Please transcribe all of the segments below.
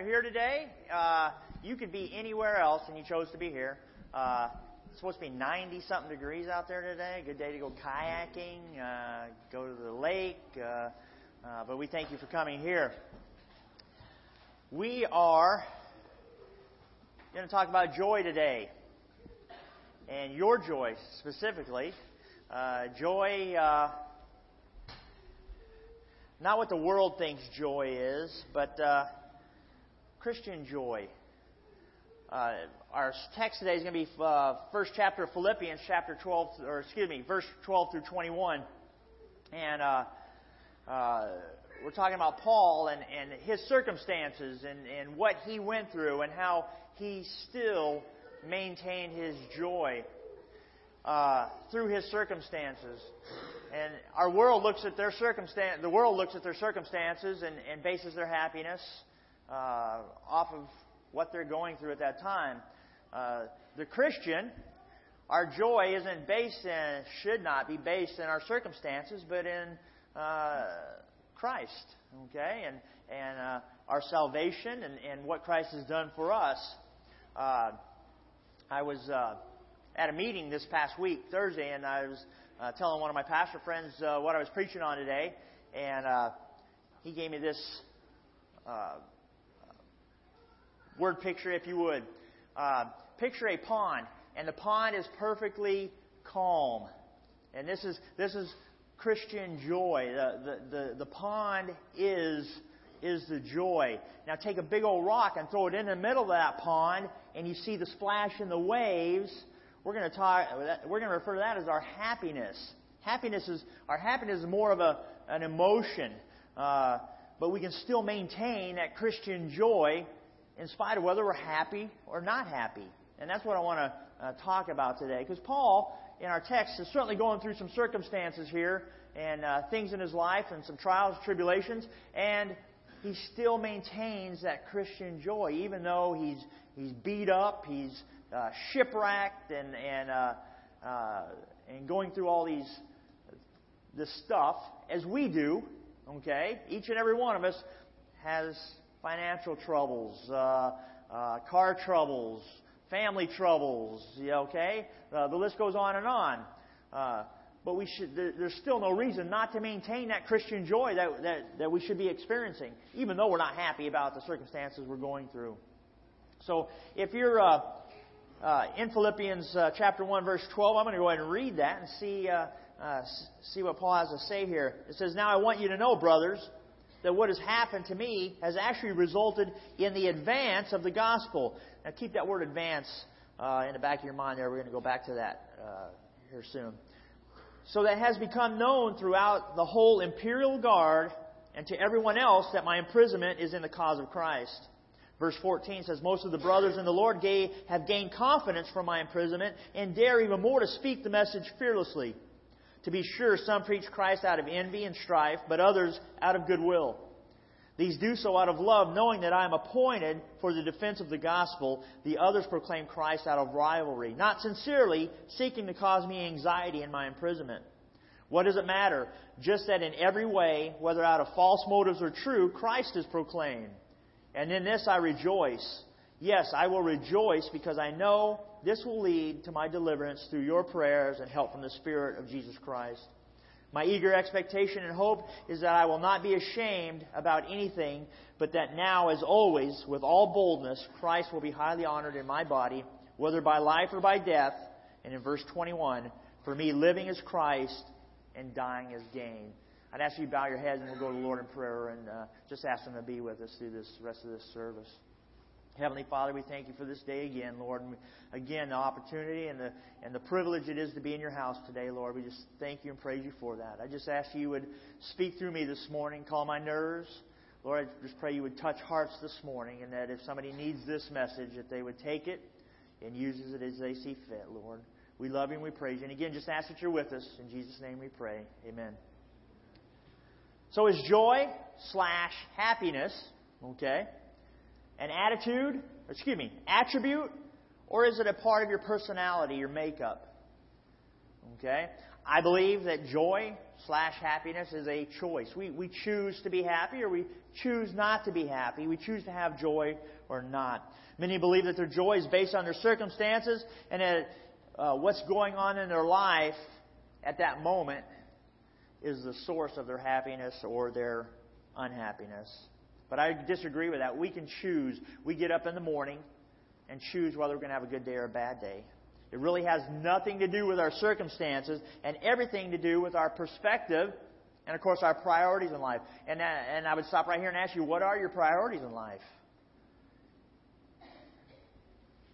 Are here today. Uh, you could be anywhere else, and you chose to be here. Uh, it's supposed to be 90 something degrees out there today. Good day to go kayaking, uh, go to the lake. Uh, uh, but we thank you for coming here. We are going to talk about joy today, and your joy specifically. Uh, joy not what the world thinks joy is, but uh, Christian joy. Uh, our text today is going to be uh, first chapter of Philippians, chapter 12, or excuse me, verse 12 through 21. And uh, uh, we're talking about Paul and, and his circumstances and, and what he went through and how he still maintained his joy uh, through his circumstances. And our world looks at their circumstance. The world looks at their circumstances and, and bases their happiness uh, off of what they're going through at that time. Uh, the Christian, our joy isn't based in, should not be based in our circumstances, but in uh, Christ, okay, and and uh, our salvation and, and what Christ has done for us. Uh, I was uh, at a meeting this past week, Thursday, and I was uh, telling one of my pastor friends uh, what I was preaching on today, and uh, he gave me this uh, word picture, if you would. Uh, picture a pond, and the pond is perfectly calm. And this is this is Christian joy. The the the, the pond is is the joy. Now take a big old rock and throw it in the middle of that pond, and you see the splash in the waves. We're going to talk. We're going to refer to that as our happiness. Happiness is our happiness is more of a an emotion, uh, but we can still maintain that Christian joy in spite of whether we're happy or not happy. And that's what I want to uh, talk about today. Because Paul, in our text, is certainly going through some circumstances here and uh, things in his life and some trials, tribulations, and he still maintains that Christian joy, even though he's he's beat up, he's uh, shipwrecked, and and uh, uh, and going through all these this stuff as we do. Okay, each and every one of us has financial troubles, uh, uh, car troubles, family troubles, okay? Uh, the list goes on and on. Uh, but we should, there, there's still no reason not to maintain that Christian joy that, that, that we should be experiencing, even though we're not happy about the circumstances we're going through. So if you're uh, uh, in Philippians chapter 1, verse 12, I'm going to go ahead and read that and see, see what Paul has to say here. It says, Now I want you to know, brothers, that what has happened to me has actually resulted in the advance of the gospel. Now, keep that word advance uh, in the back of your mind there. We're going to go back to that uh, here soon. So that has become known throughout the whole imperial guard and to everyone else that my imprisonment is in the cause of Christ. Verse 14 says, Most of the brothers in the Lord have gained confidence from my imprisonment and dare even more to speak the message fearlessly. To be sure, some preach Christ out of envy and strife, but others out of goodwill. These do so out of love, knowing that I am appointed for the defense of the gospel. The others proclaim Christ out of rivalry, not sincerely, seeking to cause me anxiety in my imprisonment. What does it matter? Just that in every way, whether out of false motives or true, Christ is proclaimed. And in this I rejoice. Yes, I will rejoice because I know this will lead to my deliverance through your prayers and help from the Spirit of Jesus Christ. My eager expectation and hope is that I will not be ashamed about anything, but that now, as always, with all boldness, Christ will be highly honored in my body, whether by life or by death. And in verse 21, for me, living is Christ and dying is gain. I'd ask you to bow your heads and we'll go to the Lord in prayer and uh, just ask Him to be with us through this rest of this service. Heavenly Father, we thank you for this day again, Lord. And again, the opportunity and the, and the privilege it is to be in your house today, Lord. We just thank you and praise you for that. I just ask you would speak through me this morning, call my nerves. Lord, I just pray you would touch hearts this morning and that if somebody needs this message, that they would take it and use it as they see fit, Lord. We love you and we praise you. And again, just ask that you're with us. In Jesus' name we pray. Amen. So is joy slash happiness, okay, an attitude, excuse me, attribute, or is it a part of your personality, your makeup? Okay? I believe that joy slash happiness is a choice. We, we choose to be happy or we choose not to be happy. We choose to have joy or not. Many believe that their joy is based on their circumstances and that uh, what's going on in their life at that moment is the source of their happiness or their unhappiness. But I disagree with that. We can choose. We get up in the morning and choose whether we're going to have a good day or a bad day. It really has nothing to do with our circumstances and everything to do with our perspective and, of course, our priorities in life. And, uh, and I would stop right here and ask you, what are your priorities in life?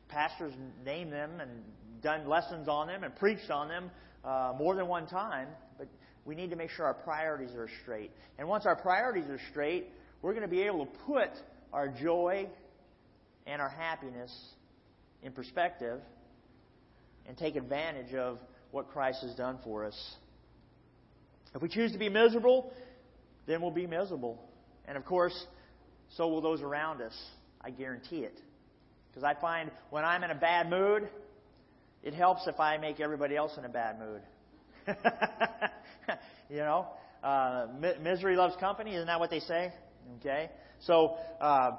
Pastors name them and done lessons on them and preached on them uh, more than one time, but we need to make sure our priorities are straight. And once our priorities are straight, we're going to be able to put our joy and our happiness in perspective and take advantage of what Christ has done for us. If we choose to be miserable, then we'll be miserable. And of course, so will those around us. I guarantee it. Because I find when I'm in a bad mood, it helps if I make everybody else in a bad mood. you know, uh, misery loves company. Isn't that what they say? Okay. So, uh,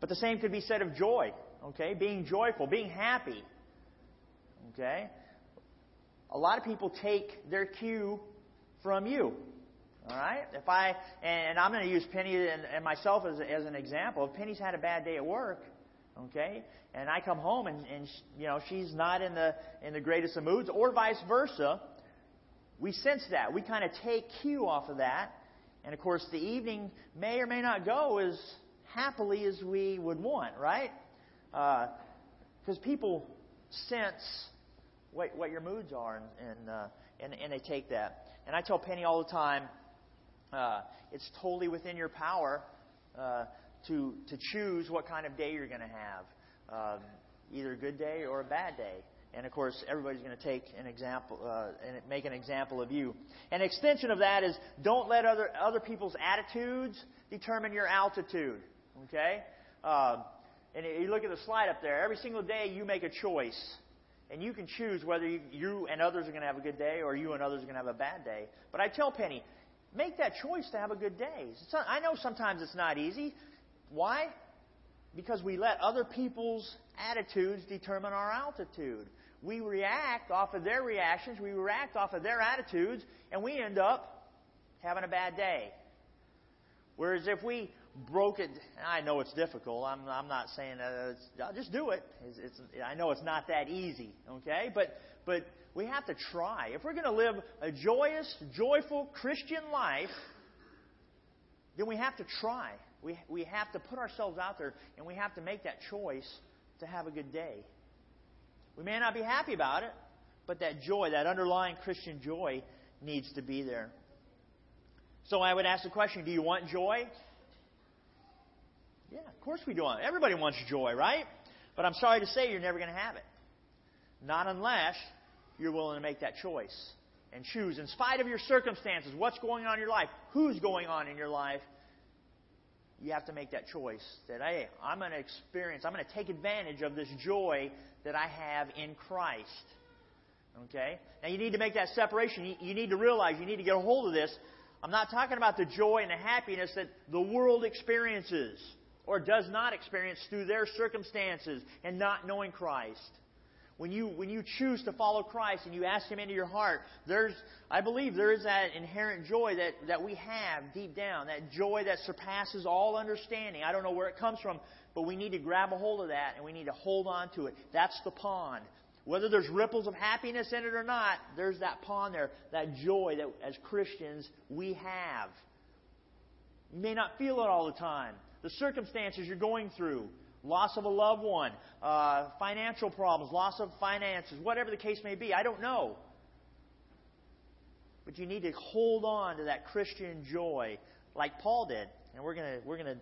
but the same could be said of joy. Okay, being joyful, being happy. Okay? A lot of people take their cue from you. All right? If I, and I'm going to use Penny and, and myself as, as an example. If Penny's had a bad day at work, okay, and I come home and, and you know she's not in the in the greatest of moods, or vice versa, we sense that. We kind of take cue off of that, and of course the evening may or may not go as happily as we would want, right? Because uh, people sense what, what your moods are, and and, uh, and and they take that. And I tell Penny all the time, uh, it's totally within your power uh, to to choose what kind of day you're going to have, um, either a good day or a bad day. And of course, everybody's going to take an example uh, and make an example of you. An extension of that is don't let other other people's attitudes determine your altitude. Okay. Uh, and you look at the slide up there. Every single day, you make a choice and you can choose whether you, and others are going to have a good day or you and others are going to have a bad day. But I tell Penny, make that choice to have a good day. I know sometimes it's not easy. Why? Because we let other people's attitudes determine our altitude. We react off of their reactions, we react off of their attitudes, and we end up having a bad day. Whereas if we broke it. I know it's difficult. I'm, I'm not saying that. I'll just do it. It's, it's, I know it's not that easy, okay? But, but we have to try. If we're going to live a joyous, joyful Christian life, then we have to try. We, we have to put ourselves out there and we have to make that choice to have a good day. We may not be happy about it, but that joy, that underlying Christian joy, needs to be there. So I would ask the question do you want joy? Yeah, of course we do. Everybody wants joy, right? But I'm sorry to say you're never going to have it. Not unless you're willing to make that choice and choose, in spite of your circumstances, what's going on in your life, who's going on in your life. You have to make that choice that, hey, I'm going to experience, I'm going to take advantage of this joy that I have in Christ. Okay? Now you need to make that separation. You, you need to realize, you need to get a hold of this. I'm not talking about the joy and the happiness that the world experiences or does not experience through their circumstances and not knowing Christ. When you, when you choose to follow Christ and you ask Him into your heart, there's, I believe there is that inherent joy that, that we have deep down, that joy that surpasses all understanding. I don't know where it comes from, but we need to grab a hold of that and we need to hold on to it. That's the pond. Whether there's ripples of happiness in it or not, there's that pond there, that joy that as Christians we have. You may not feel it all the time, the circumstances you're going through loss of a loved one, uh, financial problems, loss of finances, whatever the case may be. I don't know. But you need to hold on to that Christian joy like Paul did. And we're going we're to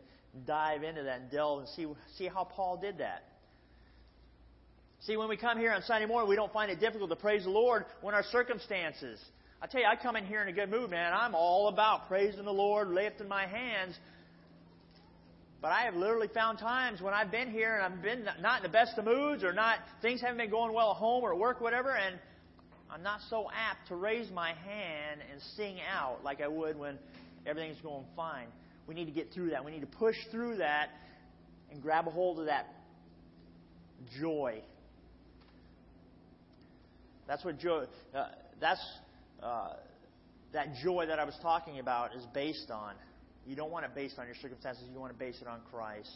dive into that and delve and see see how Paul did that. See, when we come here on Sunday morning, we don't find it difficult to praise the Lord when our circumstances. I tell you, I come in here in a good mood, man. I'm all about praising the Lord, lifting my hands. But I have literally found times when I've been here and I've been not in the best of moods or not things haven't been going well at home or at work, whatever, and I'm not so apt to raise my hand and sing out like I would when everything's going fine. We need to get through that. We need to push through that and grab a hold of that joy. That's what joy. Uh, that's uh, that joy that I was talking about is based on. You don't want it based on your circumstances. You want to base it on Christ.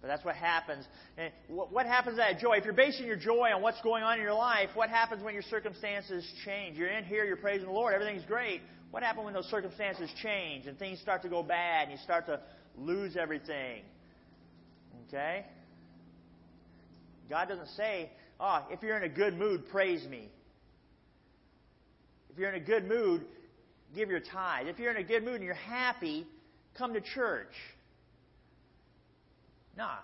But that's what happens. And what happens to that joy? If you're basing your joy on what's going on in your life, what happens when your circumstances change? You're in here, you're praising the Lord, everything's great. What happens when those circumstances change and things start to go bad and you start to lose everything? Okay? God doesn't say, oh, if you're in a good mood, praise me. If you're in a good mood, give your tithe. If you're in a good mood and you're happy, come to church. Nah.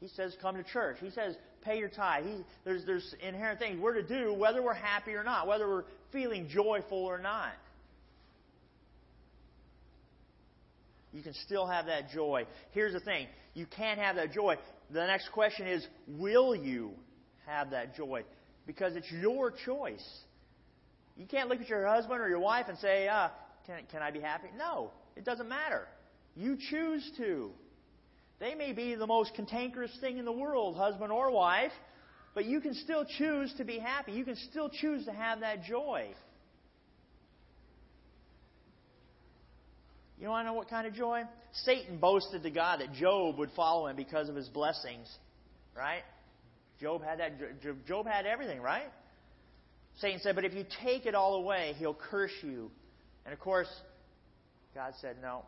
He says, come to church. He says, pay your tithe. He, there's, there's inherent things we're to do whether we're happy or not, whether we're feeling joyful or not. You can still have that joy. Here's the thing you can't have that joy. The next question is, will you have that joy? Because it's your choice. You can't look at your husband or your wife and say, uh, can, can I be happy? No, it doesn't matter. You choose to. They may be the most cantankerous thing in the world, husband or wife, but you can still choose to be happy. You can still choose to have that joy. You want to know what kind of joy? Satan boasted to God that Job would follow him because of his blessings, right? Job had that. Job had everything, right? Satan said, "But if you take it all away, he'll curse you." And of course, God said, "No.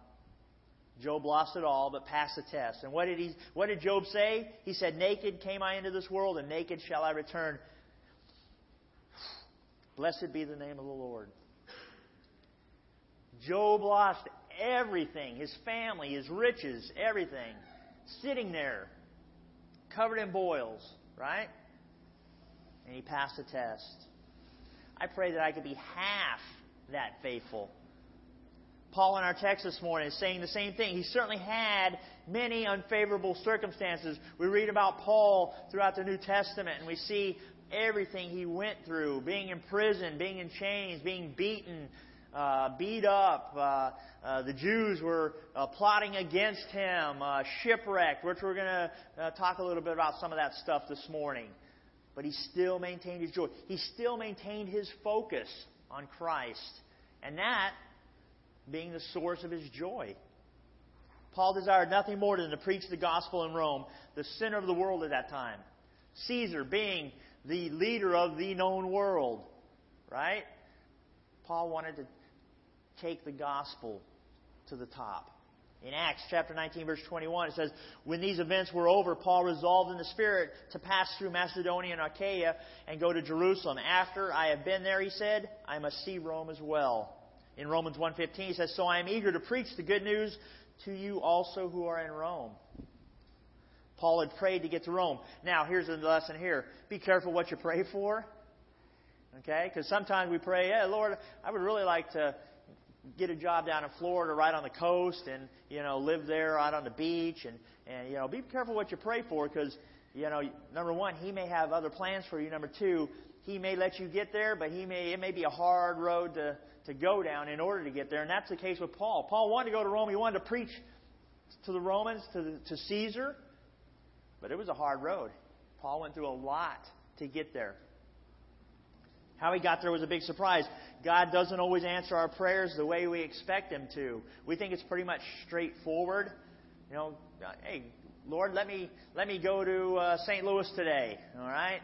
Job lost it all, but passed the test. And what did he? What did Job say? He said, "Naked came I into this world, and naked shall I return." Blessed be the name of the Lord. Job lost everything his family, his riches, everything. Sitting there, covered in boils, right? And he passed the test. I pray that I could be half that faithful Paul in our text this morning is saying the same thing. He certainly had many unfavorable circumstances. We read about Paul throughout the New Testament and we see everything he went through being in prison, being in chains, being beaten, uh, beat up. Uh, uh, the Jews were uh, plotting against him, uh, shipwrecked, which we're going to uh, talk a little bit about some of that stuff this morning. But he still maintained his joy. He still maintained his focus on Christ. And that being the source of his joy. Paul desired nothing more than to preach the gospel in Rome, the center of the world at that time. Caesar being the leader of the known world, right? Paul wanted to take the gospel to the top. In Acts chapter 19, verse 21, it says, When these events were over, Paul resolved in the Spirit to pass through Macedonia and Achaia and go to Jerusalem. After I have been there, he said, I must see Rome as well in Romans 1.15, he says, So I am eager to preach the good news to you also who are in Rome. Paul had prayed to get to Rome. Now, here's the lesson here. Be careful what you pray for. Okay? Because sometimes we pray, yeah, Lord, I would really like to get a job down in Florida right on the coast and, you know, live there out on the beach. And, and you know, be careful what you pray for because, you know, number one, He may have other plans for you. Number two, He may let you get there, but He may, it may be a hard road to, to go down in order to get there. And that's the case with Paul. Paul wanted to go to Rome. He wanted to preach to the Romans, to, the, to Caesar. But it was a hard road. Paul went through a lot to get there. How he got there was a big surprise. God doesn't always answer our prayers the way we expect Him to. We think it's pretty much straightforward. You know, hey, Lord, let me let me go to uh, St. Louis today. All right.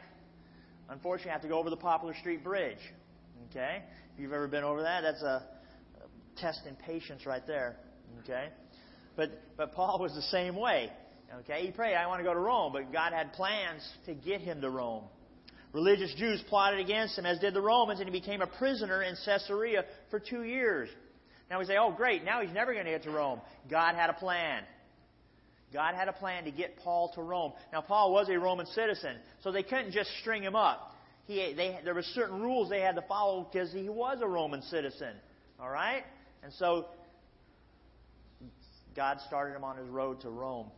Unfortunately, I have to go over the Poplar Street Bridge. Okay. If you've ever been over that, that's a test in patience right there. Okay? But, but Paul was the same way. Okay, he prayed, I want to go to Rome, but God had plans to get him to Rome. Religious Jews plotted against him, as did the Romans, and he became a prisoner in Caesarea for two years. Now we say, oh, great, now he's never going to get to Rome. God had a plan. God had a plan to get Paul to Rome. Now, Paul was a Roman citizen, so they couldn't just string him up. He, they, there were certain rules they had to follow because he was a Roman citizen. All right? And so God started him on his road to Rome.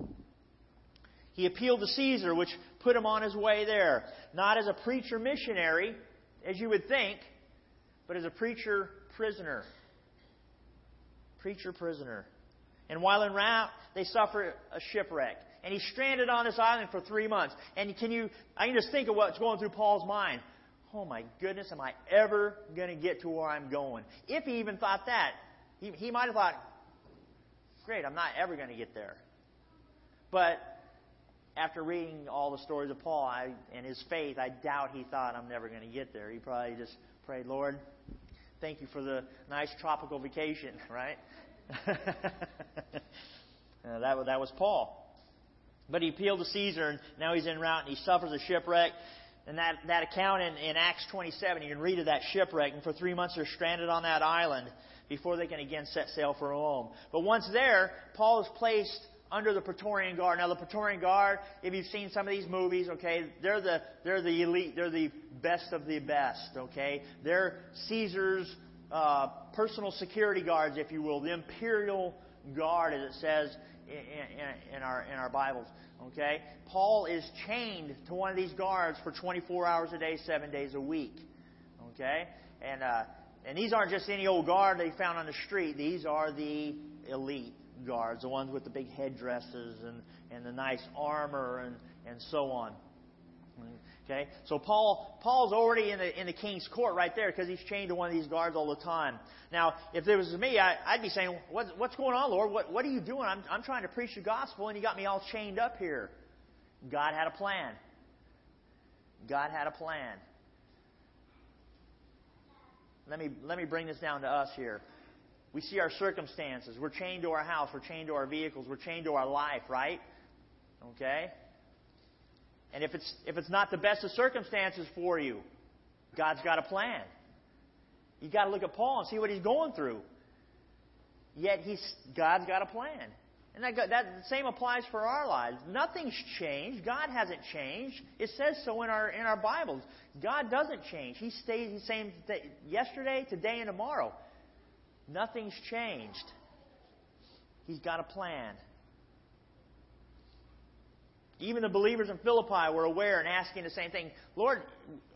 He appealed to Caesar, which put him on his way there. Not as a preacher missionary, as you would think, but as a preacher prisoner. Preacher prisoner. And while en route, they suffer a shipwreck. And he's stranded on this island for three months. And can you, I can just think of what's going through Paul's mind. Oh my goodness, am I ever going to get to where I'm going? If he even thought that, he, he might have thought, great, I'm not ever going to get there. But after reading all the stories of Paul I, and his faith, I doubt he thought I'm never going to get there. He probably just prayed, Lord, thank you for the nice tropical vacation, right? uh, that, that was Paul. But he appealed to Caesar, and now he's en route, and he suffers a shipwreck. And that, that account in, in Acts 27, you can read of that shipwreck. And for three months, they're stranded on that island before they can again set sail for Rome. But once there, Paul is placed under the Praetorian Guard. Now, the Praetorian Guard, if you've seen some of these movies, okay, they're the, they're the elite, they're the best of the best, okay? They're Caesar's uh, personal security guards, if you will, the imperial guard, as it says in, in, in, our, in our Bibles, okay? Paul is chained to one of these guards for 24 hours a day, seven days a week, okay? And, uh, and these aren't just any old guard they found on the street. These are the elite guards, the ones with the big headdresses and, and the nice armor and, and so on. Okay, so Paul Paul's already in the in the king's court right there because he's chained to one of these guards all the time. Now, if it was me, I, would be saying, what, "What's going on, Lord? What what are you doing? I'm I'm trying to preach the gospel, and you got me all chained up here." God had a plan. God had a plan. Let me let me bring this down to us here. We see our circumstances. We're chained to our house. We're chained to our vehicles. We're chained to our life, right? Okay? And if it's, if it's not the best of circumstances for you, God's got a plan. You've got to look at Paul and see what he's going through. Yet he's, God's got a plan. And that, that same applies for our lives. Nothing's changed. God hasn't changed. It says so in our, in our Bibles. God doesn't change. He stays the same yesterday, today, and tomorrow. Nothing's changed. He's got a plan. Even the believers in Philippi were aware and asking the same thing. Lord,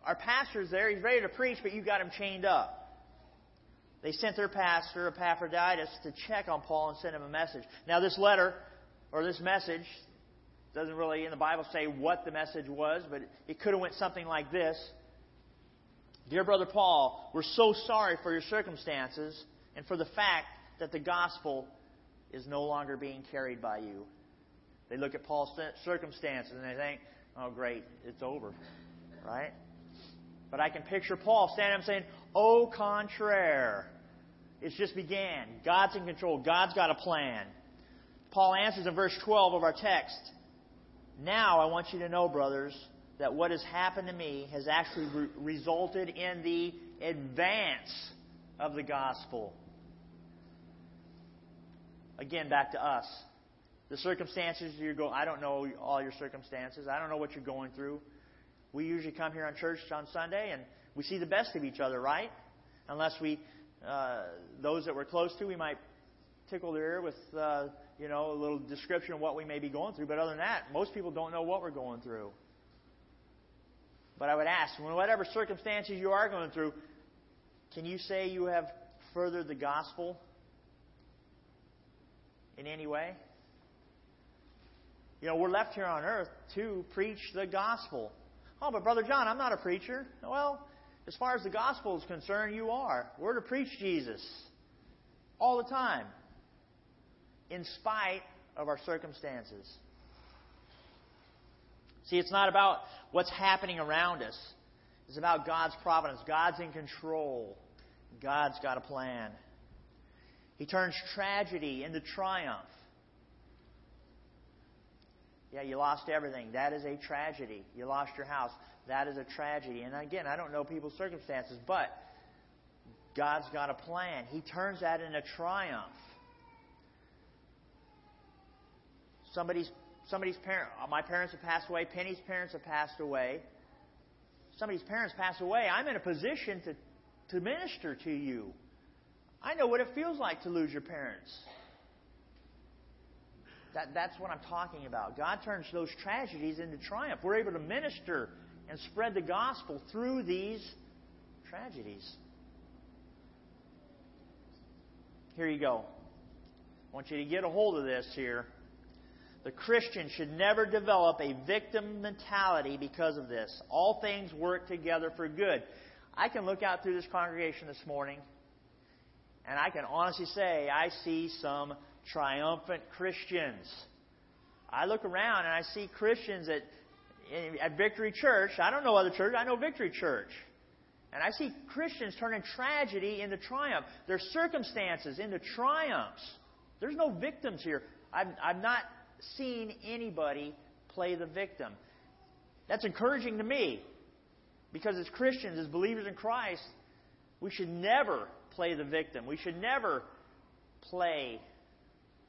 our pastor's there. He's ready to preach, but you got him chained up. They sent their pastor, Epaphroditus, to check on Paul and send him a message. Now, this letter, or this message, doesn't really in the Bible say what the message was, but it could have went something like this. Dear brother Paul, we're so sorry for your circumstances and for the fact that the gospel is no longer being carried by you. They look at Paul's circumstances and they think, oh, great, it's over. Right? But I can picture Paul standing up saying, au contraire. It's just began. God's in control. God's got a plan. Paul answers in verse 12 of our text Now I want you to know, brothers, that what has happened to me has actually re- resulted in the advance of the gospel. Again, back to us. The circumstances you're going, I don't know all your circumstances. I don't know what you're going through. We usually come here on church on Sunday and we see the best of each other, right? Unless we, uh, those that we're close to, we might tickle their ear with, uh, you know, a little description of what we may be going through. But other than that, most people don't know what we're going through. But I would ask, in whatever circumstances you are going through, can you say you have furthered the gospel in any way? You know, we're left here on earth to preach the gospel. Oh, but Brother John, I'm not a preacher. Well, as far as the gospel is concerned, you are. We're to preach Jesus all the time, in spite of our circumstances. See, it's not about what's happening around us. It's about God's providence. God's in control. God's got a plan. He turns tragedy into triumph. Yeah, you lost everything. That is a tragedy. You lost your house. That is a tragedy. And again, I don't know people's circumstances, but God's got a plan. He turns that into triumph. Somebody's somebody's parent uh, my parents have passed away, Penny's parents have passed away. Somebody's parents pass away. I'm in a position to, to minister to you. I know what it feels like to lose your parents. That, that's what I'm talking about. God turns those tragedies into triumph. We're able to minister and spread the gospel through these tragedies. Here you go. I want you to get a hold of this here. The Christian should never develop a victim mentality because of this. All things work together for good. I can look out through this congregation this morning, and I can honestly say I see some triumphant Christians. I look around and I see Christians at, at Victory Church. I don't know other church. I know Victory Church. And I see Christians turning tragedy into triumph, their circumstances into triumphs. There's no victims here. I've, I've not seen anybody play the victim. That's encouraging to me because as Christians, as believers in Christ, we should never play the victim. We should never play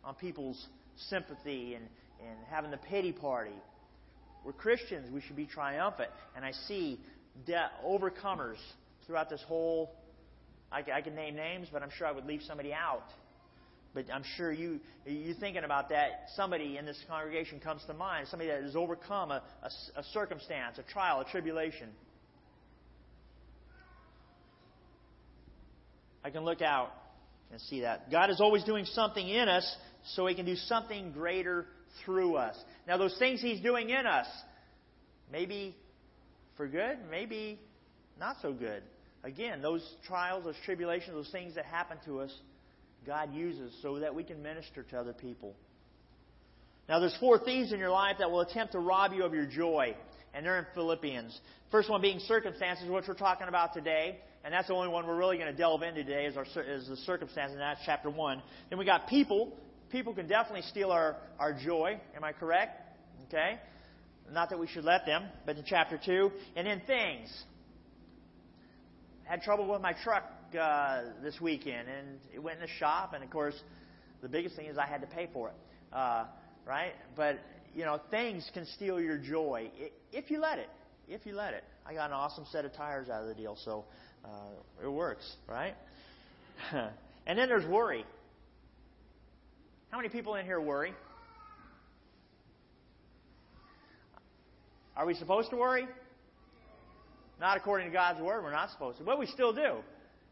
on people's sympathy and, and having the pity party. We're Christians. We should be triumphant. And I see de- overcomers throughout this whole. I, I can name names, but I'm sure I would leave somebody out. But I'm sure you you thinking about that. Somebody in this congregation comes to mind. Somebody that has overcome a, a, a circumstance, a trial, a tribulation. I can look out and see that. God is always doing something in us so He can do something greater through us. Now, those things He's doing in us, maybe for good, maybe not so good. Again, those trials, those tribulations, those things that happen to us, God uses so that we can minister to other people. Now, there's four thieves in your life that will attempt to rob you of your joy, and they're in Philippians. First one being circumstances, which we're talking about today, and that's the only one we're really going to delve into today is, our, is the circumstance, and that's chapter one. Then we got people. People can definitely steal our, our joy. Am I correct? Okay. Not that we should let them, but in chapter two, and then things. Had trouble with my truck uh, this weekend, and it went in the shop, and of course, the biggest thing is I had to pay for it, uh, right? But you know, things can steal your joy if you let it. If you let it. I got an awesome set of tires out of the deal, so uh, it works, right? and then there's worry. How many people in here worry? Are we supposed to worry? Not according to God's word, we're not supposed to. But we still do.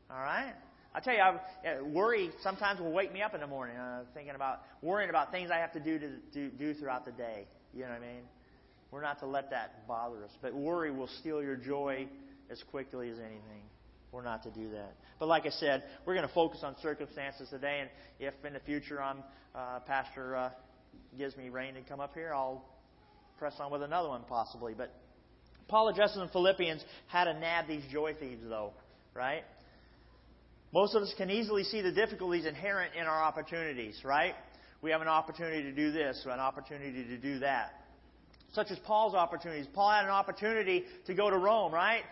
All right? I tell you, I, worry sometimes will wake me up in the morning uh, thinking about worrying about things I have to do to do, do throughout the day. You know what I mean? We're not to let that bother us. But worry will steal your joy as quickly as anything. We're not to do that. But like I said, we're going to focus on circumstances today. And if in the future I'm uh, Pastor uh, gives me rein to come up here, I'll press on with another one possibly. But Paul addresses in Philippians how to nab these joy thieves, though, right? Most of us can easily see the difficulties inherent in our opportunities, right? We have an opportunity to do this, an opportunity to do that. Such as Paul's opportunities. Paul had an opportunity to go to Rome, right?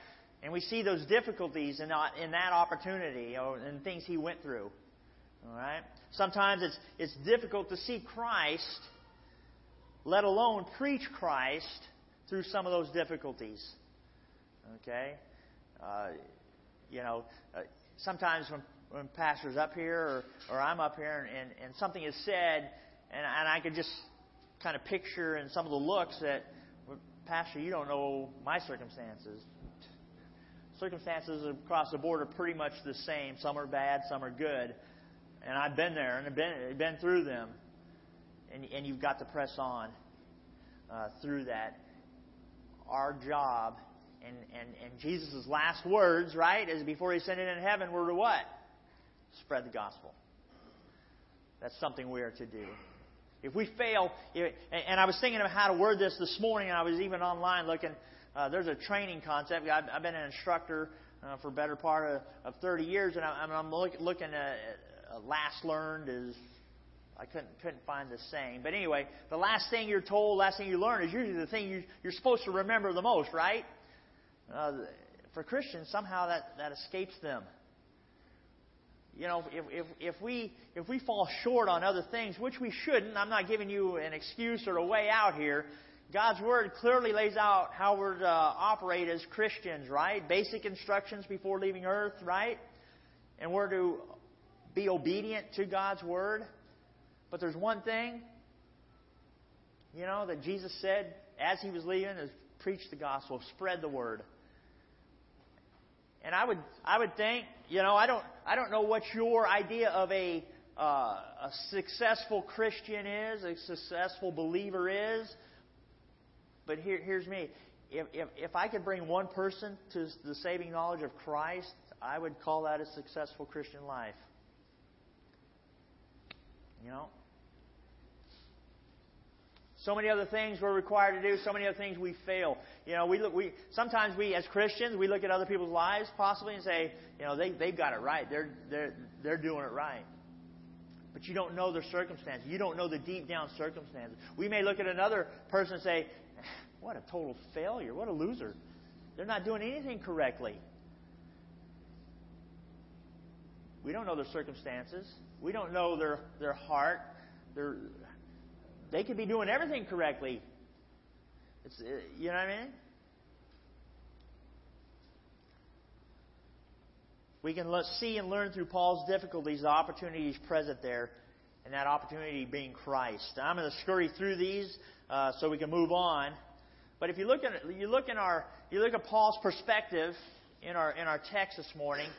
And we see those difficulties in, in that opportunity or in things he went through. All right? Sometimes it's, it's difficult to see Christ, let alone preach Christ, through some of those difficulties. Okay? Uh, you know, uh, sometimes when, when pastor's up here or, or I'm up here and, and, and something is said, and, and I can just kind of picture in some of the looks that, Pastor, you don't know my circumstances. Circumstances across the board are pretty much the same. Some are bad, some are good. And I've been there and I've been, been through them. And, and you've got to press on uh, through that. Our job and, and, and Jesus' last words, right, is before he ascended in heaven were to what? Spread the gospel. That's something we are to do. If we fail, and I was thinking of how to word this this morning, and I was even online looking. Uh, there's a training concept. I've, I've been an instructor uh, for better part of, of 30 years, and I, I'm look, looking at uh, last learned is I couldn't couldn't find the saying. But anyway, the last thing you're told, last thing you learn is usually the thing you, you're supposed to remember the most, right? Uh, for Christians, somehow that, that escapes them. You know, if, if, if, we, if we fall short on other things, which we shouldn't, I'm not giving you an excuse or a way out here. God's Word clearly lays out how we're to operate as Christians, right? Basic instructions before leaving earth, right? And we're to be obedient to God's Word. But there's one thing, you know, that Jesus said as he was leaving is preach the gospel, spread the word. And I would, I would think, you know, I don't, I don't know what your idea of a, uh, a successful Christian is, a successful believer is. But here, here's me. If, if, if I could bring one person to the saving knowledge of Christ, I would call that a successful Christian life. You know? So many other things we're required to do. So many other things we fail. You know, we look. We sometimes we as Christians we look at other people's lives possibly and say, you know, they they've got it right. They're they're they're doing it right. But you don't know their circumstances. You don't know the deep down circumstances. We may look at another person and say, what a total failure. What a loser. They're not doing anything correctly. We don't know their circumstances. We don't know their, their heart. Their, they could be doing everything correctly. It's, you know what I mean? We can see and learn through Paul's difficulties the opportunities present there, and that opportunity being Christ. I'm going to scurry through these uh, so we can move on. But if you look at you look in our you look at Paul's perspective in our in our text this morning,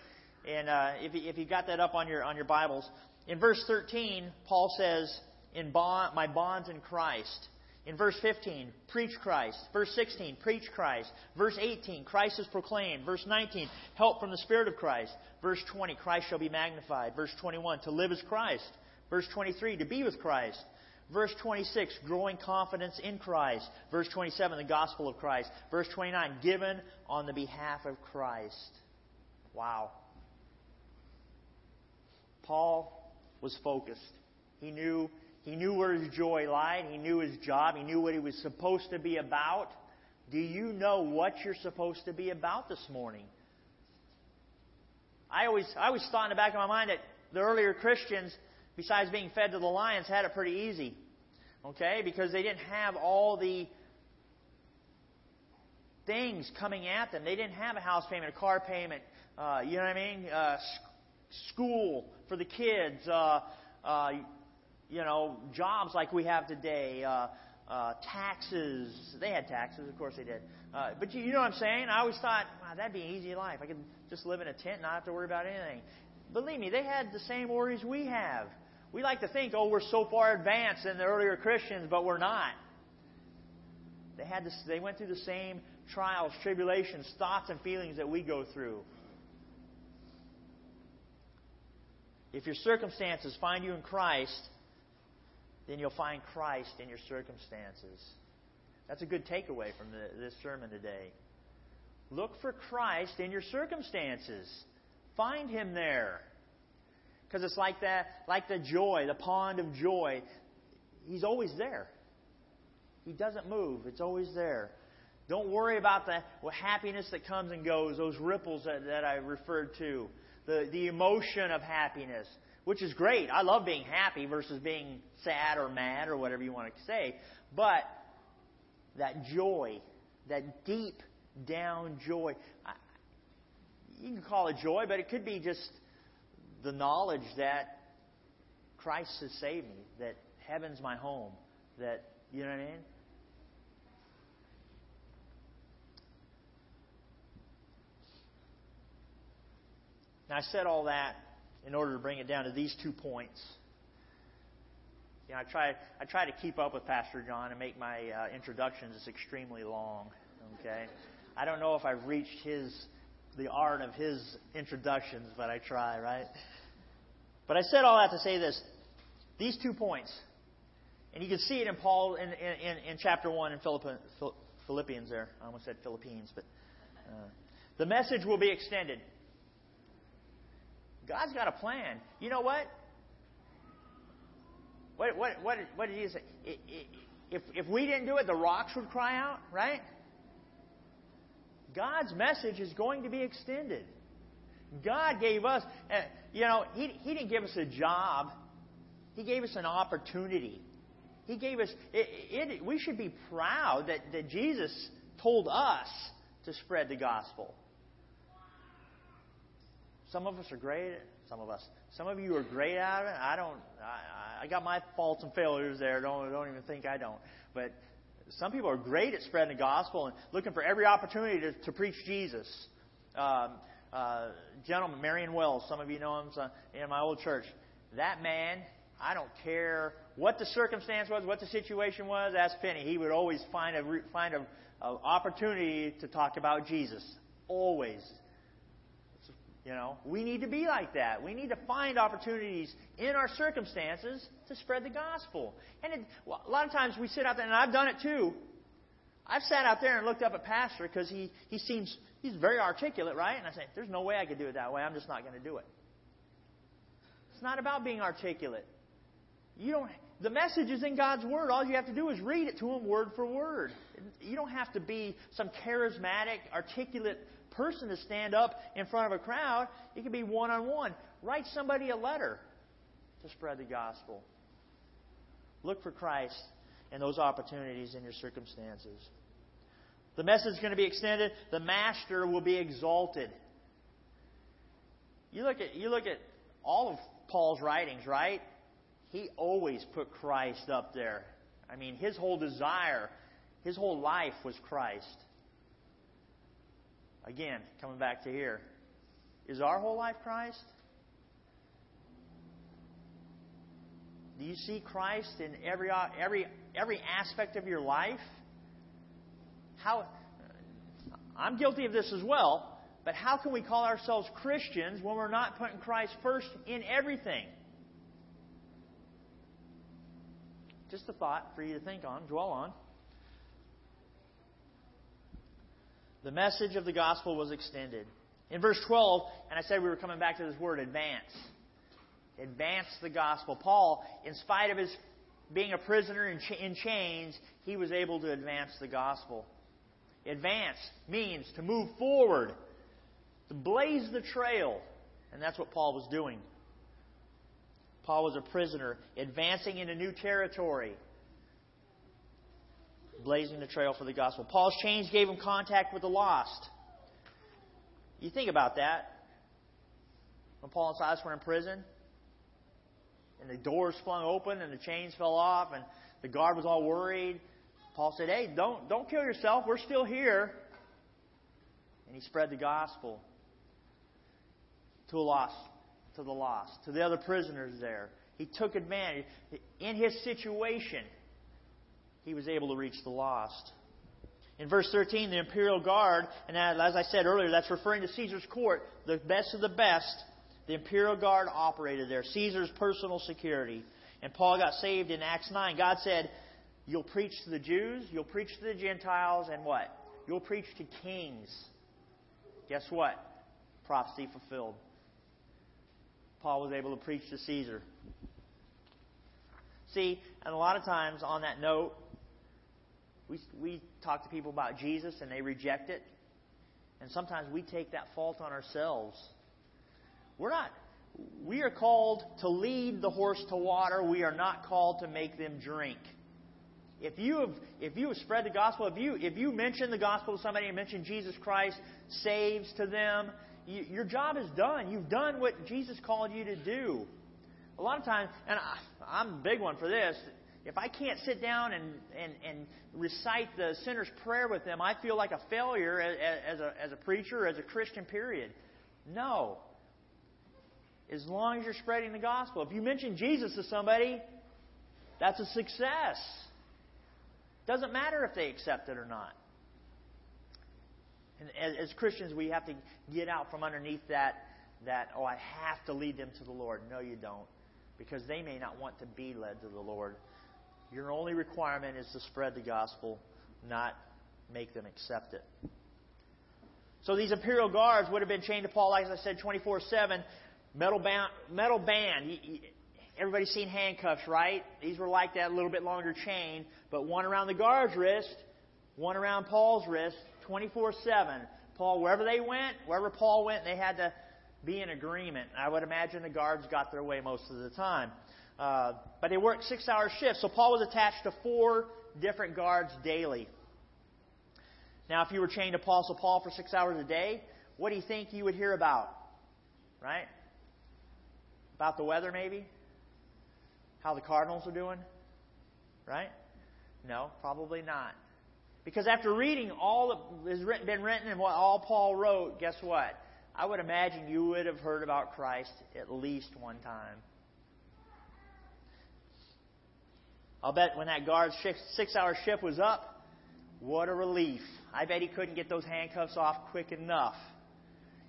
and uh, if you, if you got that up on your on your Bibles, in verse 13, Paul says, "In bond, my bonds in Christ." In verse 15, preach Christ. Verse 16, preach Christ. Verse 18, Christ is proclaimed. Verse 19, help from the Spirit of Christ. Verse 20, Christ shall be magnified. Verse 21, to live as Christ. Verse 23, to be with Christ. Verse 26, growing confidence in Christ. Verse 27, the gospel of Christ. Verse 29, given on the behalf of Christ. Wow. Paul was focused. He knew, he knew where his joy lied. He knew his job. He knew what he was supposed to be about. Do you know what you're supposed to be about this morning? I always, I always thought in the back of my mind that the earlier Christians, besides being fed to the lions, had it pretty easy. Okay? Because they didn't have all the things coming at them. They didn't have a house payment, a car payment, uh, you know what I mean? Uh, school for the kids, uh, uh, you know, jobs like we have today, uh, uh, taxes. They had taxes, of course they did. Uh, but you, you know what I'm saying? I always thought, wow, that'd be an easy life. I could just live in a tent and not have to worry about anything. Believe me, they had the same worries we have. We like to think, oh, we're so far advanced than the earlier Christians, but we're not. They had this, they went through the same trials, tribulations, thoughts, and feelings that we go through. If your circumstances find you in Christ, then you'll find Christ in your circumstances. That's a good takeaway from the, this sermon today. Look for Christ in your circumstances. Find Him there. Because it's like that, like the joy, the pond of joy. He's always there. He doesn't move. It's always there. Don't worry about the happiness that comes and goes, those ripples that, that I referred to the, the emotion of happiness, which is great. I love being happy versus being sad or mad or whatever you want to say. But that joy, that deep down joy, you can call it joy, but it could be just the knowledge that Christ has saved me, that heaven's my home, that, you know what I mean? Now, I said all that in order to bring it down to these two points. You know, I try, I try to keep up with Pastor John and make my uh, introductions extremely long. Okay, I don't know if I've reached his, the art of his introductions, but I try, right? But I said all that to say this: these two points, and you can see it in Paul in, in, in chapter one in Philippians. There, I almost said Philippines, but uh, the message will be extended. God's got a plan. You know what? What, what, what, what did he say? If, if we didn't do it, the rocks would cry out, right? God's message is going to be extended. God gave us, uh, you know, he, he didn't give us a job. He gave us an opportunity. He gave us, it, it, we should be proud that, that Jesus told us to spread the gospel. Some of us are great. Some of us. Some of you are great at it. I don't. I, I got my faults and failures there. Don't don't even think I don't. But some people are great at spreading the gospel and looking for every opportunity to, to preach Jesus. Um, uh, gentleman, Marion Wells, some of you know him uh, in my old church. That man, I don't care what the circumstance was, what the situation was. Ask Penny. He would always find a find a, a opportunity to talk about Jesus. Always. You know, we need to be like that. We need to find opportunities in our circumstances to spread the gospel. And it, a lot of times we sit out there, and I've done it too. I've sat out there and looked up at Pastor because he, he seems, he's very articulate, right? And I say, there's no way I could do it that way. I'm just not going to do it. It's not about being articulate. You don't, the message is in God's Word. All you have to do is read it to Him word for word. You don't have to be some charismatic, articulate person to stand up in front of a crowd. It can be one on one. Write somebody a letter to spread the gospel. Look for Christ and those opportunities in your circumstances. The message is going to be extended. The master will be exalted. You look at you look at all of Paul's writings, right? He always put Christ up there. I mean, his whole desire, his whole life was Christ. Again, coming back to here. Is our whole life Christ? Do you see Christ in every, every, every aspect of your life? How, I'm guilty of this as well, but how can we call ourselves Christians when we're not putting Christ first in everything? Just a thought for you to think on, dwell on. The message of the gospel was extended. In verse 12, and I said we were coming back to this word advance. Advance the gospel. Paul, in spite of his being a prisoner in, ch- in chains, he was able to advance the gospel. Advance means to move forward, to blaze the trail. And that's what Paul was doing. Paul was a prisoner, advancing into new territory blazing the trail for the gospel. Paul's chains gave him contact with the lost. You think about that. When Paul and Silas were in prison, and the doors flung open and the chains fell off, and the guard was all worried. Paul said, Hey, don't, don't kill yourself. We're still here. And he spread the gospel to lost, to the lost, to the other prisoners there. He took advantage. In his situation, he was able to reach the lost. In verse 13, the imperial guard, and as I said earlier, that's referring to Caesar's court, the best of the best. The imperial guard operated there, Caesar's personal security. And Paul got saved in Acts 9. God said, You'll preach to the Jews, you'll preach to the Gentiles, and what? You'll preach to kings. Guess what? Prophecy fulfilled. Paul was able to preach to Caesar. See, and a lot of times on that note, we, we talk to people about Jesus and they reject it. And sometimes we take that fault on ourselves. We're not, we are called to lead the horse to water. We are not called to make them drink. If you have, if you have spread the gospel, if you, if you mention the gospel to somebody and mention Jesus Christ saves to them, you, your job is done. You've done what Jesus called you to do. A lot of times, and I, I'm a big one for this, if I can't sit down and, and, and recite the sinner's prayer with them, I feel like a failure as, as, a, as a preacher, as a Christian, period. No. As long as you're spreading the gospel. If you mention Jesus to somebody, that's a success. Doesn't matter if they accept it or not. And as, as Christians, we have to get out from underneath that, that, oh, I have to lead them to the Lord. No, you don't. Because they may not want to be led to the Lord. Your only requirement is to spread the gospel, not make them accept it. So these imperial guards would have been chained to Paul, like I said, 24 7. Metal band. Metal band. Everybody's seen handcuffs, right? These were like that, a little bit longer chain, but one around the guard's wrist, one around Paul's wrist, 24 7. Paul, wherever they went, wherever Paul went, they had to be in agreement. I would imagine the guards got their way most of the time. Uh, but they worked six hour shifts, so Paul was attached to four different guards daily. Now, if you were chained to Apostle Paul for six hours a day, what do you think you would hear about? Right? About the weather, maybe? How the Cardinals are doing? Right? No, probably not. Because after reading all that has been written and what all Paul wrote, guess what? I would imagine you would have heard about Christ at least one time. I'll bet when that guard's six hour shift was up, what a relief. I bet he couldn't get those handcuffs off quick enough.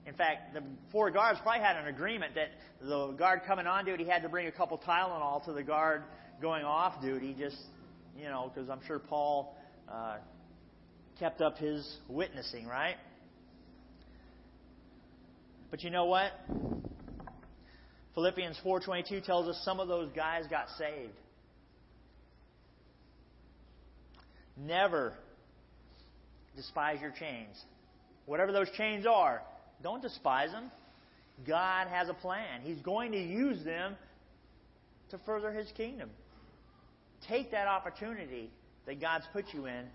In fact, the four guards probably had an agreement that the guard coming on duty had to bring a couple Tylenol to the guard going off duty, just, you know, because I'm sure Paul uh, kept up his witnessing, right? But you know what? Philippians 4:22 tells us some of those guys got saved. Never despise your chains. Whatever those chains are, don't despise them. God has a plan. He's going to use them to further His kingdom. Take that opportunity that God's put you in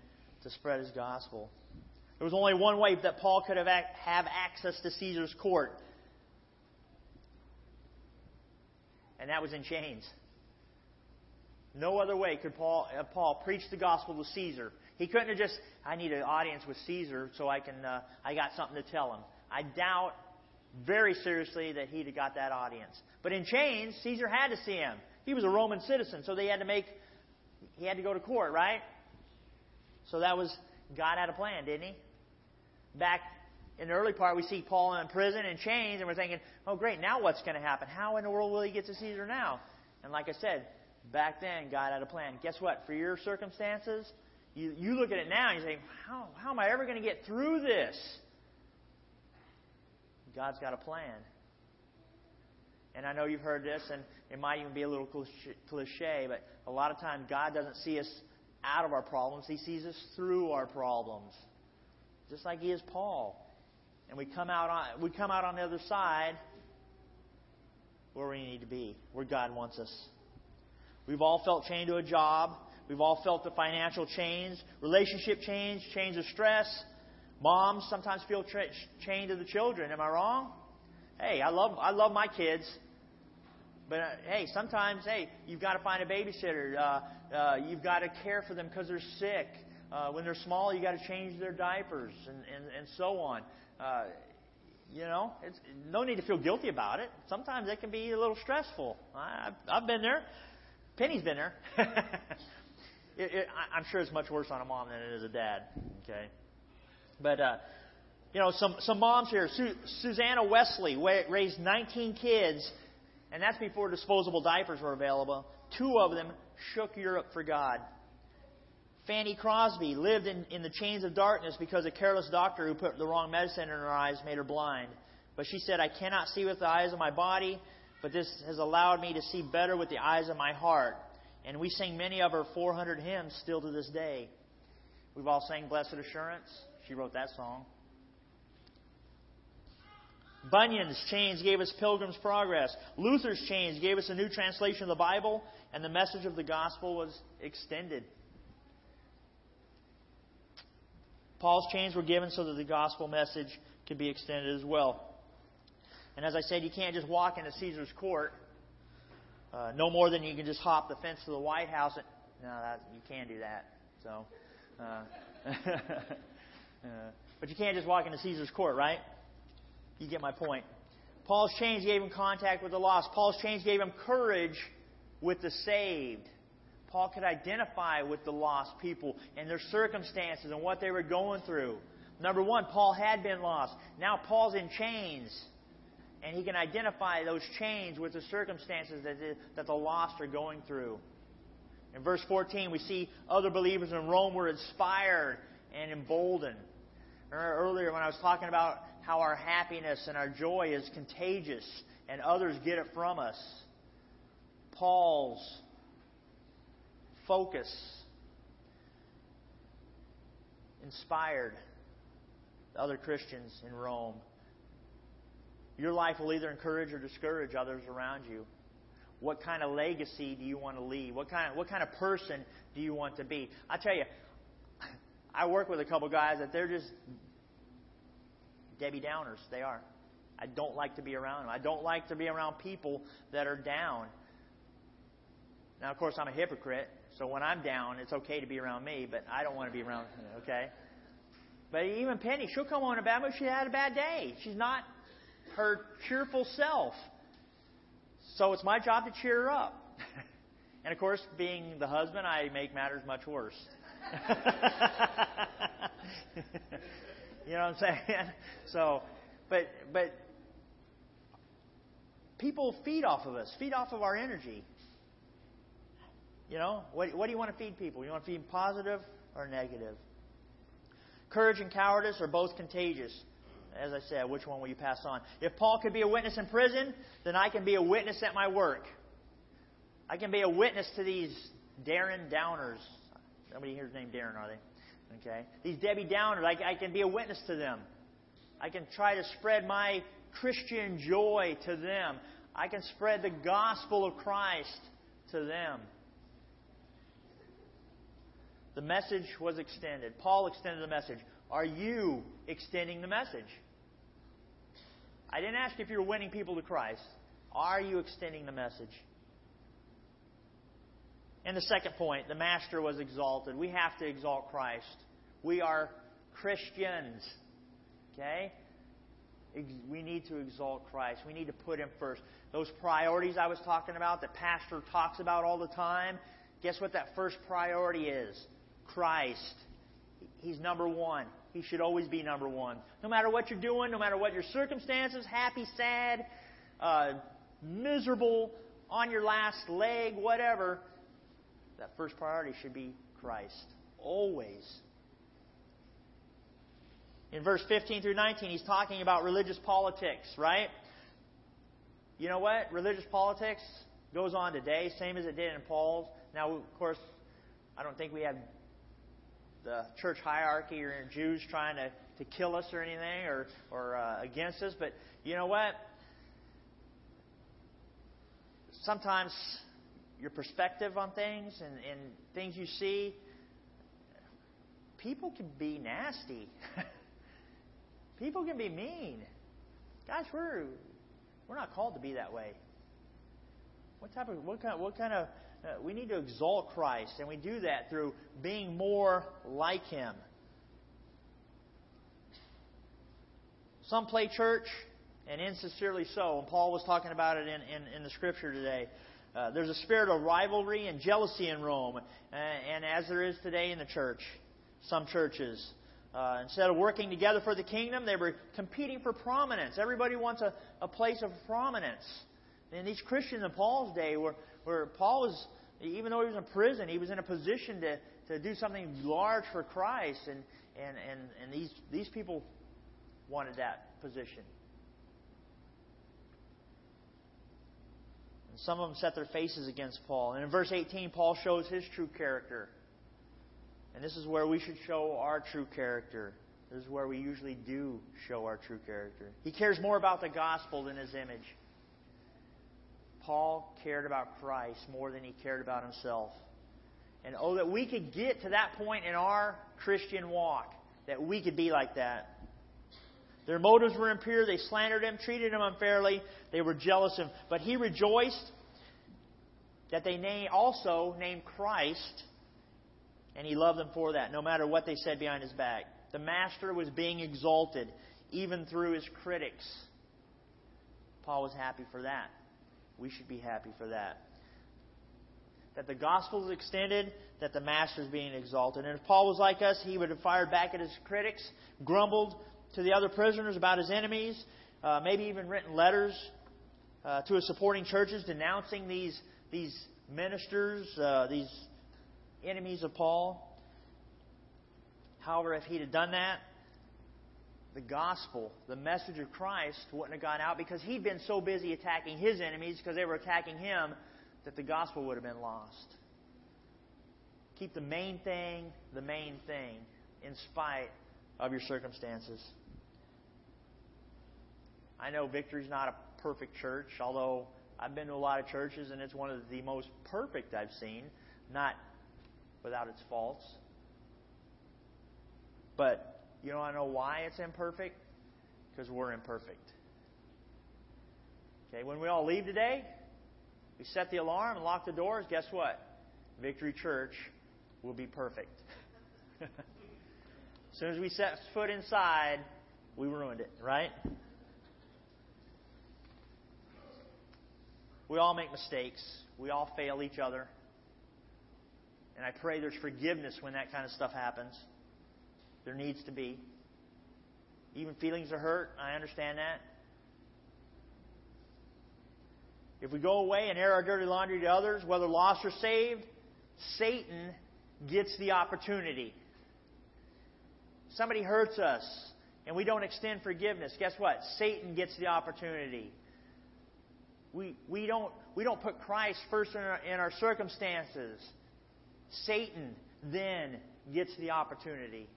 to spread His gospel. There was only one way that Paul could have, have access to Caesar's court, and that was in chains. No other way could Paul, uh, Paul preach the gospel to Caesar. He couldn't have just, I need an audience with Caesar so I can, uh, I got something to tell him. I doubt very seriously that he'd have got that audience. But in chains, Caesar had to see him. He was a Roman citizen, so they had to make, he had to go to court, right? So that was, God had a plan, didn't he? Back in the early part, we see Paul in prison in chains, and we're thinking, oh, great, now what's going to happen? How in the world will he get to Caesar now? And like I said, back then, God had a plan. Guess what? For your circumstances, you, you look at it now and you say, how, how am I ever going to get through this? God's got a plan. And I know you've heard this, and it might even be a little cliche, but a lot of times God doesn't see us out of our problems, He sees us through our problems. Just like He is Paul. And we come out on, we come out on the other side where we need to be, where God wants us. We've all felt chained to a job. We've all felt the financial chains, relationship chains, chains of stress. Moms sometimes feel tra- chained to the children. Am I wrong? Hey, I love I love my kids, but uh, hey, sometimes hey, you've got to find a babysitter. Uh, uh, you've got to care for them because they're sick. Uh, when they're small, you got to change their diapers and and, and so on. Uh, you know, it's no need to feel guilty about it. Sometimes it can be a little stressful. I, I've, I've been there. Penny's been there. it, it, I'm sure it's much worse on a mom than it is a dad. Okay, but uh, you know, some some moms here. Su- Susanna Wesley raised 19 kids, and that's before disposable diapers were available. Two of them shook Europe for God. Fanny Crosby lived in, in the chains of darkness because a careless doctor who put the wrong medicine in her eyes made her blind. But she said, I cannot see with the eyes of my body, but this has allowed me to see better with the eyes of my heart. And we sing many of her 400 hymns still to this day. We've all sang Blessed Assurance. She wrote that song. Bunyan's chains gave us Pilgrim's Progress. Luther's chains gave us a new translation of the Bible, and the message of the gospel was extended. Paul's chains were given so that the gospel message could be extended as well. And as I said, you can't just walk into Caesar's court. Uh, no more than you can just hop the fence to the White House. And, no, that, you can't do that. So, uh, uh, but you can't just walk into Caesar's court, right? You get my point. Paul's chains gave him contact with the lost. Paul's chains gave him courage with the saved. Paul could identify with the lost people and their circumstances and what they were going through. Number one, Paul had been lost. Now Paul's in chains and he can identify those chains with the circumstances that the, that the lost are going through. In verse 14, we see other believers in Rome were inspired and emboldened. Remember earlier when I was talking about how our happiness and our joy is contagious and others get it from us. Paul's focus inspired the other Christians in Rome. Your life will either encourage or discourage others around you. What kind of legacy do you want to leave? What kind of, what kind of person do you want to be? I tell you, I work with a couple guys that they're just Debbie Downers. They are. I don't like to be around them. I don't like to be around people that are down. Now, of course, I'm a hypocrite, so when I'm down, it's okay to be around me, but I don't want to be around, okay? But even Penny, she'll come on a bad mood. She had a bad day. She's not her cheerful self. So it's my job to cheer her up. and of course, being the husband, I make matters much worse. you know what I'm saying? So, but but people feed off of us, feed off of our energy. You know, what what do you want to feed people? You want to feed them positive or negative? Courage and cowardice are both contagious. As I said, which one will you pass on? If Paul could be a witness in prison, then I can be a witness at my work. I can be a witness to these Darren Downers. Nobody here's named Darren, are they? Okay. These Debbie Downers, I, I can be a witness to them. I can try to spread my Christian joy to them. I can spread the gospel of Christ to them. The message was extended. Paul extended the message. Are you extending the message? I didn't ask if you're winning people to Christ. Are you extending the message? And the second point, the Master was exalted. We have to exalt Christ. We are Christians. Okay? We need to exalt Christ. We need to put Him first. Those priorities I was talking about that Pastor talks about all the time, guess what that first priority is? Christ. He's number one. He should always be number one. No matter what you're doing, no matter what your circumstances, happy, sad, uh, miserable, on your last leg, whatever, that first priority should be Christ. Always. In verse 15 through 19, he's talking about religious politics, right? You know what? Religious politics goes on today, same as it did in Paul's. Now, of course, I don't think we have the church hierarchy or Jews trying to, to kill us or anything or, or uh, against us. But you know what? Sometimes your perspective on things and, and things you see, people can be nasty. people can be mean. Guys, we're we're not called to be that way. What type of what kind what kind of uh, we need to exalt Christ, and we do that through being more like Him. Some play church, and insincerely so. And Paul was talking about it in, in, in the scripture today. Uh, there's a spirit of rivalry and jealousy in Rome, uh, and as there is today in the church, some churches. Uh, instead of working together for the kingdom, they were competing for prominence. Everybody wants a, a place of prominence. And these Christians in Paul's day were, where Paul was, even though he was in prison, he was in a position to, to do something large for Christ, and, and, and, and these, these people wanted that position. And some of them set their faces against Paul. And in verse 18, Paul shows his true character. And this is where we should show our true character. This is where we usually do show our true character. He cares more about the gospel than his image. Paul cared about Christ more than he cared about himself. And oh, that we could get to that point in our Christian walk, that we could be like that. Their motives were impure. They slandered him, treated him unfairly. They were jealous of him. But he rejoiced that they also named Christ, and he loved them for that, no matter what they said behind his back. The Master was being exalted, even through his critics. Paul was happy for that. We should be happy for that. That the gospel is extended, that the master is being exalted. And if Paul was like us, he would have fired back at his critics, grumbled to the other prisoners about his enemies, uh, maybe even written letters uh, to his supporting churches denouncing these, these ministers, uh, these enemies of Paul. However, if he'd have done that, the gospel, the message of Christ, wouldn't have gone out because he'd been so busy attacking his enemies because they were attacking him that the gospel would have been lost. Keep the main thing the main thing in spite of your circumstances. I know Victory's not a perfect church, although I've been to a lot of churches and it's one of the most perfect I've seen, not without its faults. But you know, I know why it's imperfect? Because we're imperfect. Okay, when we all leave today, we set the alarm and lock the doors. Guess what? Victory Church will be perfect. as soon as we set foot inside, we ruined it, right? We all make mistakes. We all fail each other. And I pray there's forgiveness when that kind of stuff happens. There needs to be. Even feelings are hurt. I understand that. If we go away and air our dirty laundry to others, whether lost or saved, Satan gets the opportunity. Somebody hurts us and we don't extend forgiveness. Guess what? Satan gets the opportunity. We, we, don't, we don't put Christ first in our, in our circumstances. Satan then gets the opportunity.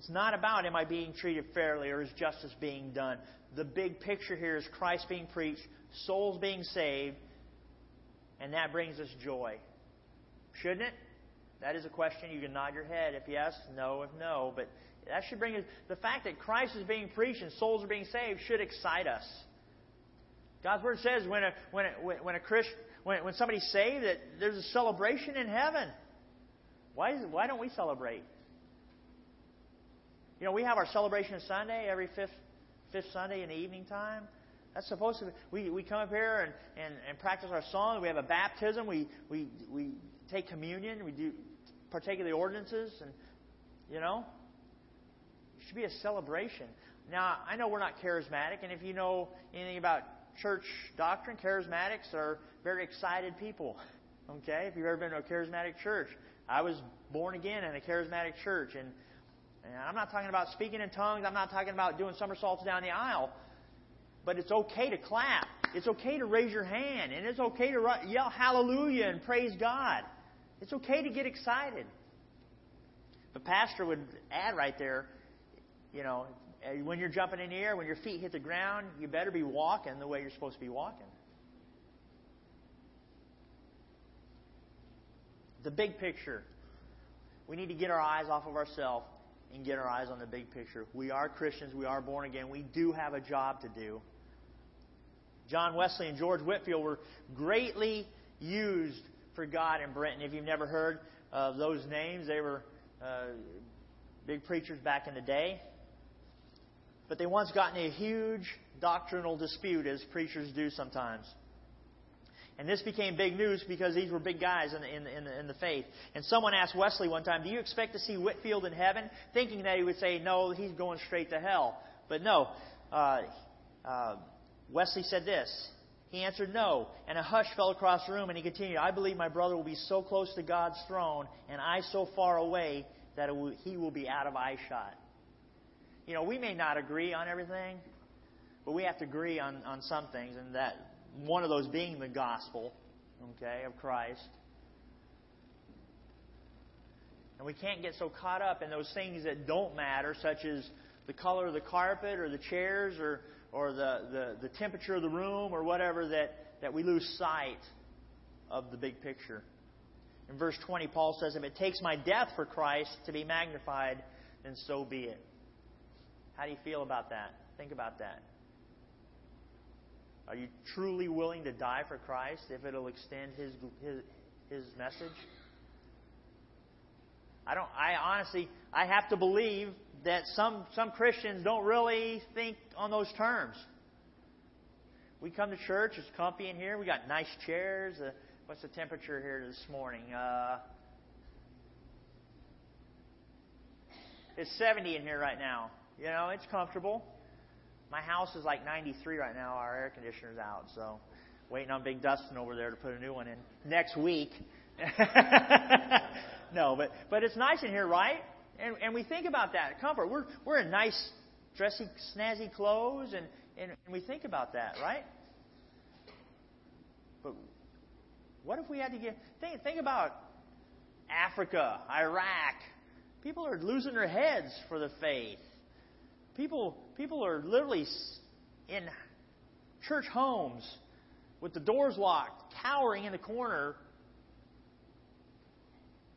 It's not about am I being treated fairly or is justice being done. The big picture here is Christ being preached, souls being saved, and that brings us joy. Shouldn't it? That is a question. You can nod your head if yes, no if no. But that should bring us. The fact that Christ is being preached and souls are being saved should excite us. God's Word says when a, when a, when a when, when somebody's saved, that there's a celebration in heaven. Why, is, why don't we celebrate? You know, we have our celebration of Sunday every fifth, fifth Sunday in the evening time. That's supposed to be. We, we come up here and, and, and practice our songs. We have a baptism. We, we, we take communion. We do partake of the ordinances. And, you know, it should be a celebration. Now, I know we're not charismatic. And if you know anything about church doctrine, charismatics are very excited people. Okay? If you've ever been to a charismatic church, I was born again in a charismatic church. And and I'm not talking about speaking in tongues. I'm not talking about doing somersaults down the aisle. But it's okay to clap. It's okay to raise your hand. And it's okay to yell hallelujah and praise God. It's okay to get excited. The pastor would add right there, you know, when you're jumping in the air, when your feet hit the ground, you better be walking the way you're supposed to be walking. The big picture. We need to get our eyes off of ourselves and get our eyes on the big picture. We are Christians. We are born again. We do have a job to do. John Wesley and George Whitefield were greatly used for God in Britain. If you've never heard of those names, they were uh, big preachers back in the day. But they once got in a huge doctrinal dispute, as preachers do sometimes. And this became big news because these were big guys in the, in, the, in, the, faith. And someone asked Wesley one time, Do you expect to see Whitefield in heaven? Thinking that he would say, No, he's going straight to hell. But no. Uh, uh, Wesley said this. He answered no, and a hush fell across the room, and he continued, I believe my brother will be so close to God's throne, and I so far away that will, he will be out of eyeshot. You know, we may not agree on everything, but we have to agree on, on some things, and that one of those being the gospel, okay, of Christ. And we can't get so caught up in those things that don't matter, such as the color of the carpet or the chairs or, or the, the, the temperature of the room or whatever, that, that we lose sight of the big picture. In verse 20, Paul says, If it takes my death for Christ to be magnified, then so be it. How do you feel about that? Think about that. Are you truly willing to die for Christ if it'll extend His His, his message? I don't. I honestly, I have to believe that some some Christians don't really think on those terms. We come to church. It's comfy in here. We got nice chairs. Uh, what's the temperature here this morning? Uh, it's 70 in here right now. You know, it's comfortable. My house is like 93 right now. Our air conditioner's out, so waiting on Big Dustin over there to put a new one in next week. no, but but it's nice in here, right? And and we think about that comfort. We're we're in nice, dressy, snazzy clothes, and and, and we think about that, right? But what if we had to get think think about Africa, Iraq? People are losing their heads for the faith. People people are literally in church homes with the doors locked, cowering in the corner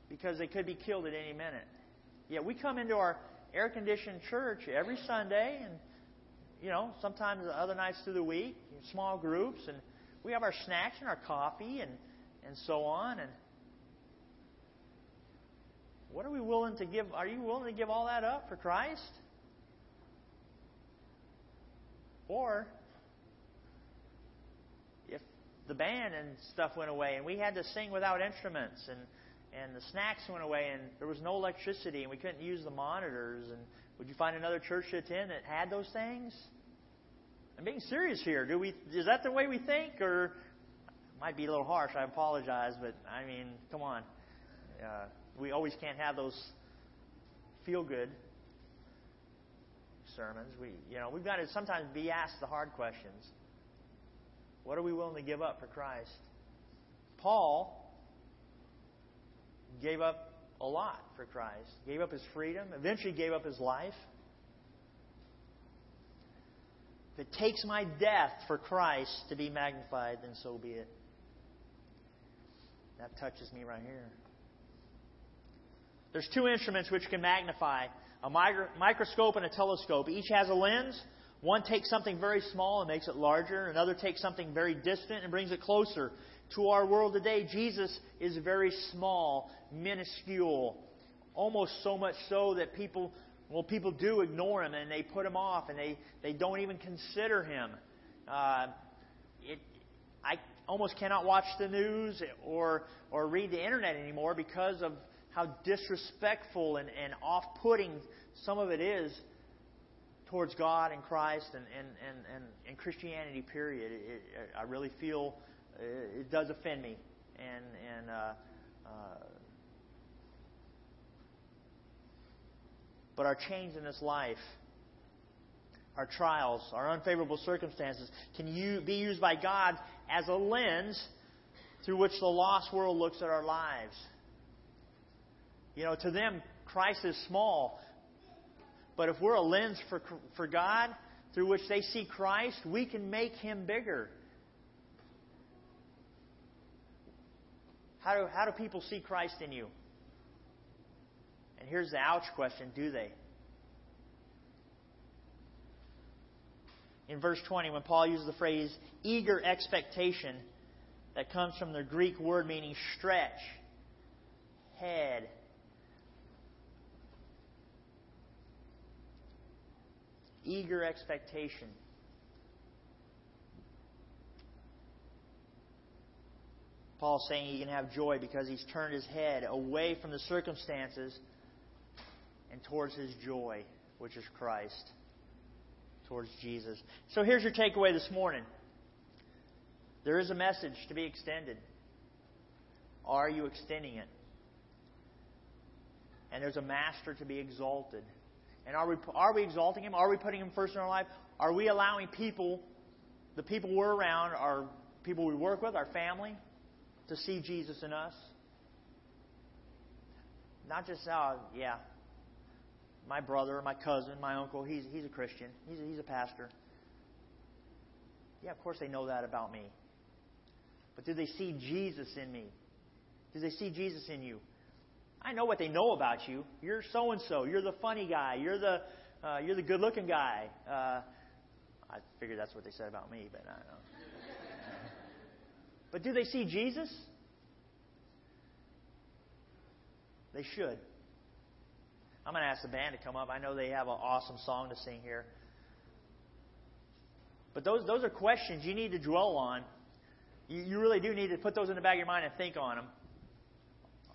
because they could be killed at any minute. Yet we come into our air conditioned church every Sunday and you know, sometimes the other nights through the week, small groups, and we have our snacks and our coffee and, and so on. And what are we willing to give? Are you willing to give all that up for Christ? Or if the band and stuff went away and we had to sing without instruments and and the snacks went away and there was no electricity and we couldn't use the monitors and would you find another church to attend that had those things? I'm being serious here. Do we? Is that the way we think, or might be a little harsh? I apologize, but I mean, come on. Uh, we always can't have those feel good sermons. We, you know, we've got to sometimes be asked the hard questions. What are we willing to give up for Christ? Paul gave up a lot for Christ. Gave up his freedom, eventually gave up his life. If it takes my death for Christ to be magnified, then so be it. That touches me right here. There's two instruments which can magnify a microscope and a telescope. Each has a lens. One takes something very small and makes it larger. Another takes something very distant and brings it closer to our world today, Jesus is very small, minuscule, almost so much so that people, well, people do ignore him and they put him off and they, they don't even consider him. Uh, it, I almost cannot watch the news or, or read the internet anymore because of how disrespectful and, and off putting some of it is towards God and Christ and, and, and, and, and Christianity, period. It, it, I really feel it does offend me, and and uh, uh, but our change in this life, our trials, our unfavorable circumstances, can you, be used by God as a lens through which the lost world looks at our lives. You know, to them, Christ is small. But if we're a lens for, for God through which they see Christ, we can make him bigger. How do, how do people see Christ in you? And here's the ouch question do they? In verse 20, when Paul uses the phrase eager expectation, that comes from the Greek word meaning stretch, head, eager expectation. Paul's saying he can have joy because he's turned his head away from the circumstances and towards his joy, which is Christ, towards Jesus. So here's your takeaway this morning there is a message to be extended. Are you extending it? And there's a master to be exalted. And are we, are we exalting him? Are we putting him first in our life? Are we allowing people, the people we're around, our people we work with, our family, to see Jesus in us. Not just, oh, yeah, my brother, my cousin, my uncle, he's, he's a Christian, he's a, he's a pastor. Yeah, of course they know that about me. But do they see Jesus in me? Do they see Jesus in you? I know what they know about you. You're so and so. You're the funny guy. You're the uh, you're the good-looking guy. Uh, I figured that's what they said about me, but I don't know. But do they see Jesus? They should. I'm going to ask the band to come up. I know they have an awesome song to sing here. But those, those are questions you need to dwell on. You, you really do need to put those in the back of your mind and think on them.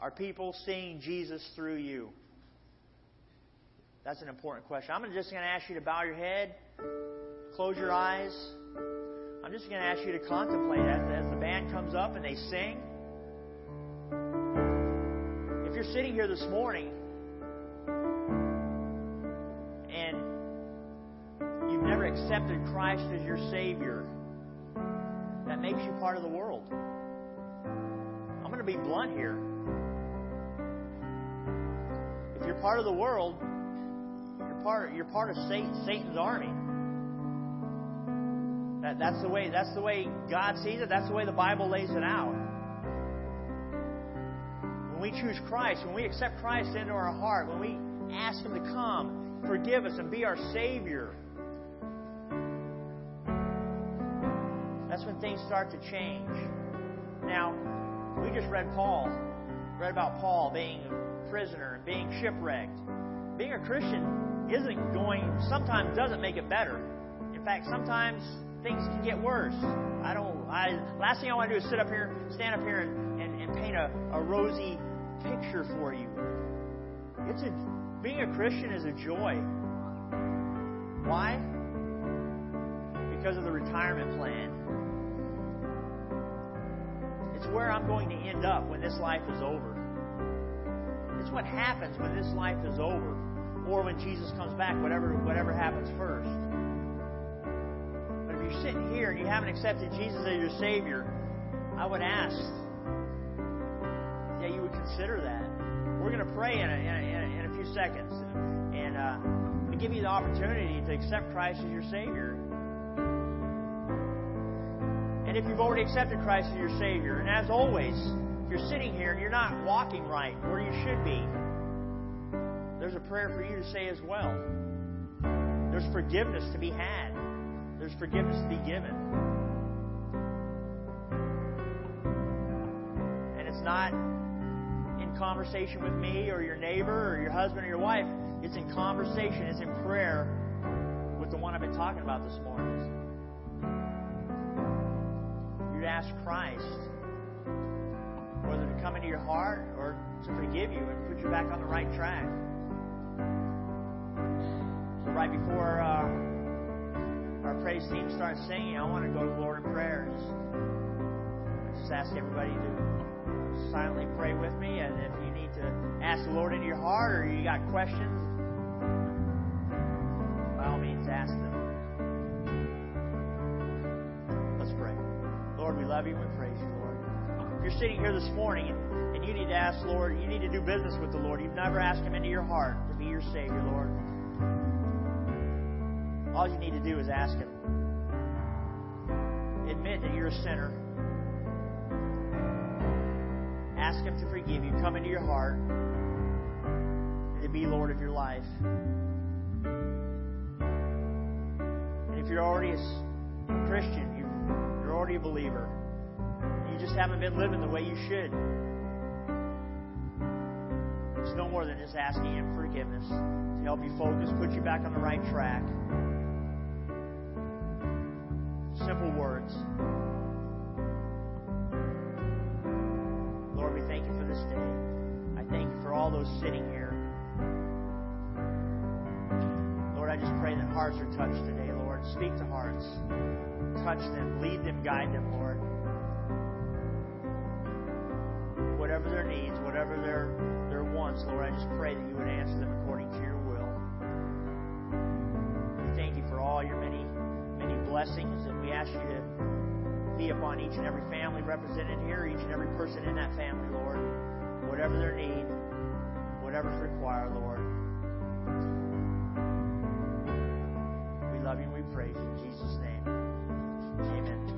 Are people seeing Jesus through you? That's an important question. I'm just going to ask you to bow your head, close your eyes. I'm just going to ask you to contemplate as, as the band comes up and they sing. If you're sitting here this morning and you've never accepted Christ as your Savior, that makes you part of the world. I'm going to be blunt here. You're part of the world, you're part, you're part of Satan, Satan's army. That, that's the way that's the way God sees it. That's the way the Bible lays it out. When we choose Christ, when we accept Christ into our heart, when we ask Him to come, forgive us, and be our Savior, that's when things start to change. Now, we just read Paul, read about Paul being prisoner and being shipwrecked. Being a Christian isn't going, sometimes doesn't make it better. In fact, sometimes things can get worse. I don't. I last thing I want to do is sit up here, stand up here, and, and, and paint a, a rosy picture for you. It's a being a Christian is a joy. Why? Because of the retirement plan. It's where I'm going to end up when this life is over. It's what happens when this life is over, or when Jesus comes back. Whatever whatever happens first But if you're sitting here and you haven't accepted Jesus as your Savior, I would ask that you would consider that. We're going to pray in a, in a, in a few seconds and uh, give you the opportunity to accept Christ as your Savior. And if you've already accepted Christ as your Savior, and as always, you're sitting here and you're not walking right where you should be, there's a prayer for you to say as well. There's forgiveness to be had. There's forgiveness to be given. And it's not in conversation with me or your neighbor or your husband or your wife. It's in conversation, it's in prayer with the one I've been talking about this morning. You'd ask Christ whether to come into your heart or to forgive you and put you back on the right track. So, right before. Uh, our praise team starts singing, I want to go to the Lord in prayer. Just, just ask everybody to silently pray with me. And if you need to ask the Lord into your heart or you got questions, by all means, ask them. Let's pray. Lord, we love you and we praise you. If you're sitting here this morning and, and you need to ask, Lord, you need to do business with the Lord, you've never asked Him into your heart to be your Savior, Lord. All you need to do is ask Him. Admit that you're a sinner. Ask Him to forgive you. Come into your heart to be Lord of your life. And if you're already a Christian, you're already a believer, you just haven't been living the way you should. It's no more than just asking Him forgiveness to help you focus, put you back on the right track simple words. Lord, we thank you for this day. I thank you for all those sitting here. Lord, I just pray that hearts are touched today, Lord. Speak to hearts. Touch them, lead them, guide them, Lord. Whatever their needs, whatever their, their wants, Lord, I just pray that you would answer them according to your will. We thank you for all your many many blessings, and we ask you to be upon each and every family represented here, each and every person in that family, Lord. Whatever their need, whatever's required, Lord. We love you and we praise you in Jesus' name. Amen.